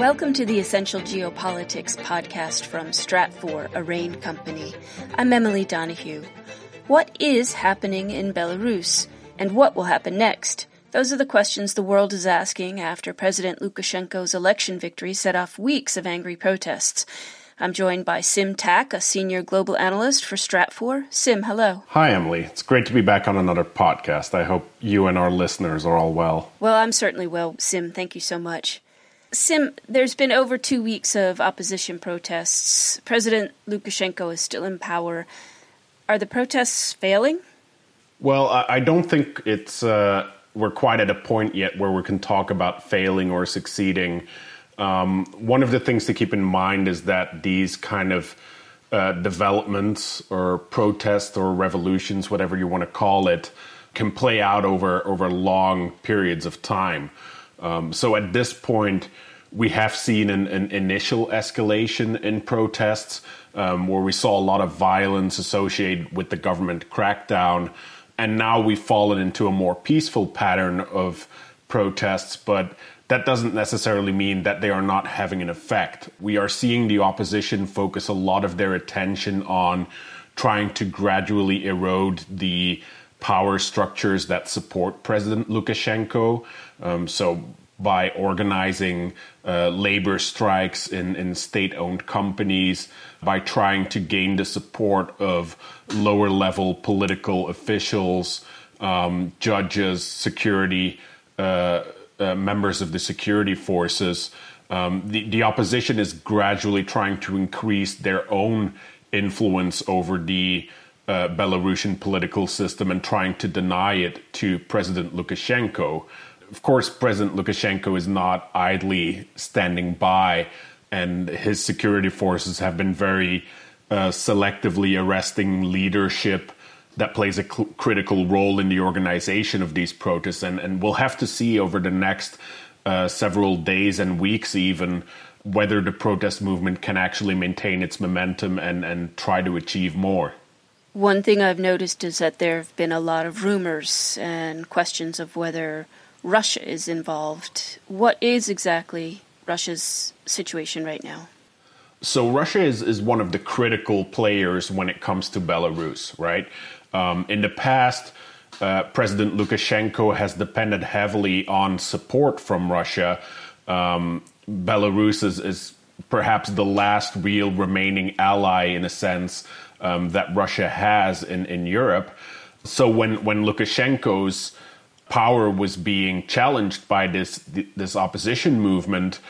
Welcome to the Essential Geopolitics podcast from Stratfor, a RANE company. I'm Emily Donahue. What is happening in Belarus, and what will happen next? Those are the questions the world is asking after President Lukashenko's election victory set off weeks of angry protests. I'm joined by Sim Tack, a senior global analyst for Stratfor. Sim, hello. Hi, Emily. It's great to be back on another podcast. I hope you and our listeners are all well. Well, I'm certainly well, Sim. Thank you so much. Sim, there's been over two weeks of opposition protests. President Lukashenko is still in power. Are the protests failing? Well, I don't think it's uh, we're quite at a point yet where we can talk about failing or succeeding. Um, one of the things to keep in mind is that these kind of uh, developments or protests or revolutions, whatever you want to call it, can play out over over long periods of time. Um, so at this point, we have seen an, an initial escalation in protests um, where we saw a lot of violence associated with the government crackdown. And now we've fallen into a more peaceful pattern of protests, but that doesn't necessarily mean that they are not having an effect. We are seeing the opposition focus a lot of their attention on trying to gradually erode the power structures that support President Lukashenko. Um, so, by organizing uh, labor strikes in, in state owned companies, by trying to gain the support of lower level political officials, um, judges, security, uh, uh, members of the security forces. Um, the, the opposition is gradually trying to increase their own influence over the uh, Belarusian political system and trying to deny it to President Lukashenko. Of course, President Lukashenko is not idly standing by, and his security forces have been very uh, selectively arresting leadership that plays a cl- critical role in the organization of these protests. And, and we'll have to see over the next uh, several days and weeks, even, whether the protest movement can actually maintain its momentum and, and try to achieve more. One thing I've noticed is that there have been a lot of rumors and questions of whether Russia is involved. What is exactly Russia's situation right now? So, Russia is, is one of the critical players when it comes to Belarus, right? Um, in the past, uh, President Lukashenko has depended heavily on support from Russia. Um, Belarus is, is, perhaps the last real remaining ally, in a sense, um, that Russia has in, in Europe. So when when Lukashenko's power was being challenged by this this opposition movement,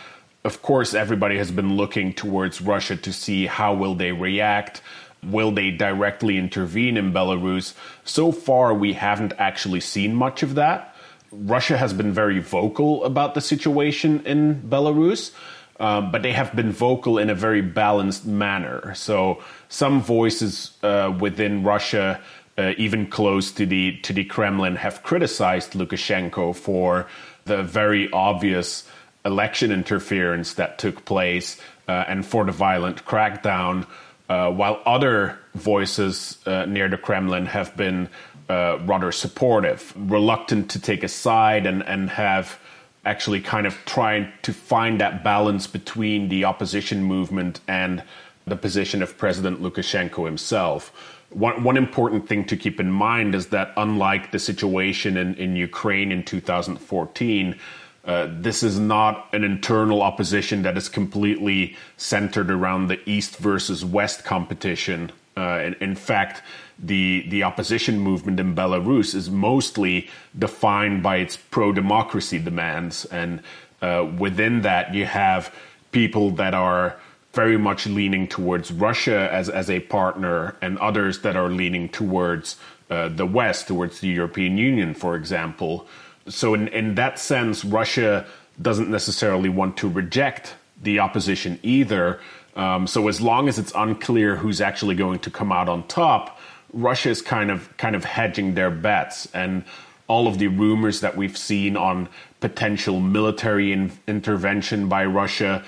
of course everybody has been looking towards Russia to see how will they react. Will they directly intervene in Belarus? So far, we haven't actually seen much of that. Russia has been very vocal about the situation in Belarus, uh, but they have been vocal in a very balanced manner. So some voices uh, within Russia, uh, even close to the to the Kremlin, have criticized Lukashenko for the very obvious election interference that took place uh, and for the violent crackdown. Uh, while other voices uh, near the Kremlin have been rather supportive, reluctant to take a side, and and have actually kind of trying to find that balance between the opposition movement and the position of President Lukashenko himself. One, one important thing to keep in mind is that, unlike the situation in, in Ukraine in 2014, uh, this is not an internal opposition that is completely centered around the East versus West competition. Uh, in, in, fact, the the opposition movement in Belarus is mostly defined by its pro democracy demands, and uh, within that, you have people that are very much leaning towards Russia as, as a partner, and others that are leaning towards uh, the West, towards the European Union, for example. So, in, in that sense, Russia doesn't necessarily want to reject the opposition either. Um, so, as long as it's unclear who's actually going to come out on top, Russia is kind of kind of hedging their bets, and all of the rumors that we've seen on potential military in- intervention by Russia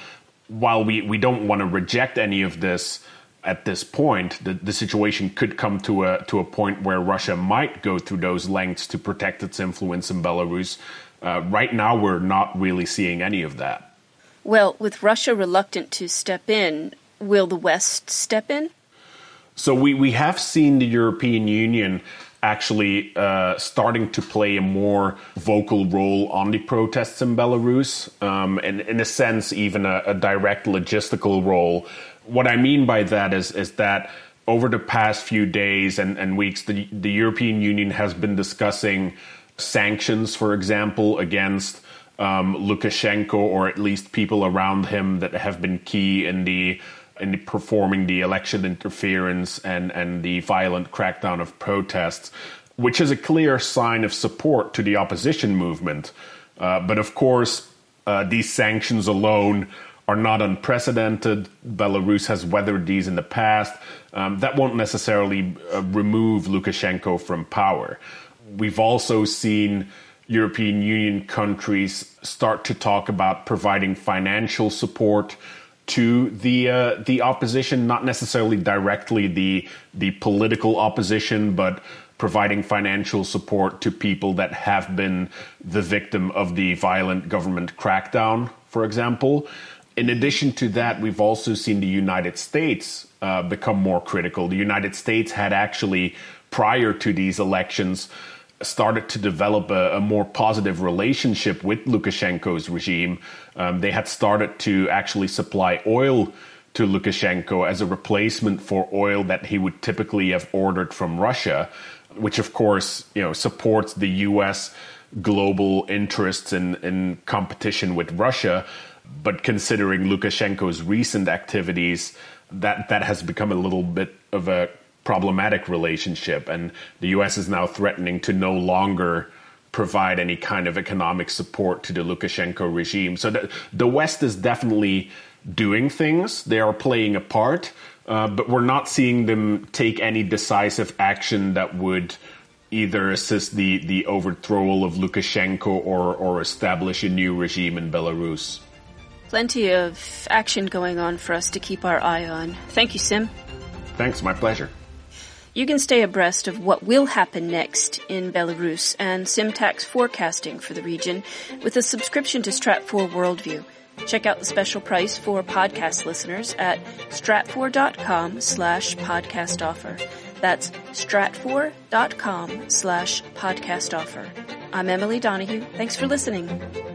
while we, we don't want to reject any of this at this point, the, the situation could come to a to a point where Russia might go through those lengths to protect its influence in Belarus. Uh, right now, we're not really seeing any of that. Well, with Russia reluctant to step in, will the West step in? So we, we have seen the European Union actually uh, starting to play a more vocal role on the protests in Belarus, um, and in a sense, even a, a, direct logistical role. What I mean by that is is that over the past few days and, and weeks, the, the European Union has been discussing sanctions, for example, against um, Lukashenko or at least people around him that have been key in the in performing the election interference and, and the violent crackdown of protests, which is a clear sign of support to the opposition movement. Uh, but of course, uh, these sanctions alone are not unprecedented. Belarus has weathered these in the past. Um, that won't necessarily uh, remove Lukashenko from power. We've also seen European Union countries start to talk about providing financial support to the uh, the opposition, not necessarily directly the the political opposition, but providing financial support to people that have been the victim of the violent government crackdown, for example. In addition to that, we've also seen the United States uh, become more critical. The United States had actually, prior to these elections, started to develop a, a, more positive relationship with Lukashenko's regime. Um, they had started to actually supply oil to Lukashenko as a replacement for oil that he would typically have ordered from Russia, which of course you know supports the U.S. global interests in, in competition with Russia. But considering Lukashenko's recent activities, that that has become a little bit of a problematic relationship, and the U.S. is now threatening to no longer provide any kind of economic support to the Lukashenko regime. So the, the West is definitely doing things; they are playing a part, uh, but we're not seeing them take any decisive action that would either assist the the overthrow of Lukashenko or or establish a new regime in Belarus. Plenty of action going on for us to keep our eye on. Thank you, Sim. Thanks, my pleasure. You can stay abreast of what will happen next in Belarus and Sim Tack's forecasting for the region with a subscription to Stratfor Worldview. Check out the special price for podcast listeners at stratfor.com slash podcast offer. That's stratfor.com slash podcast offer. I'm Emily Donahue. Thanks for listening.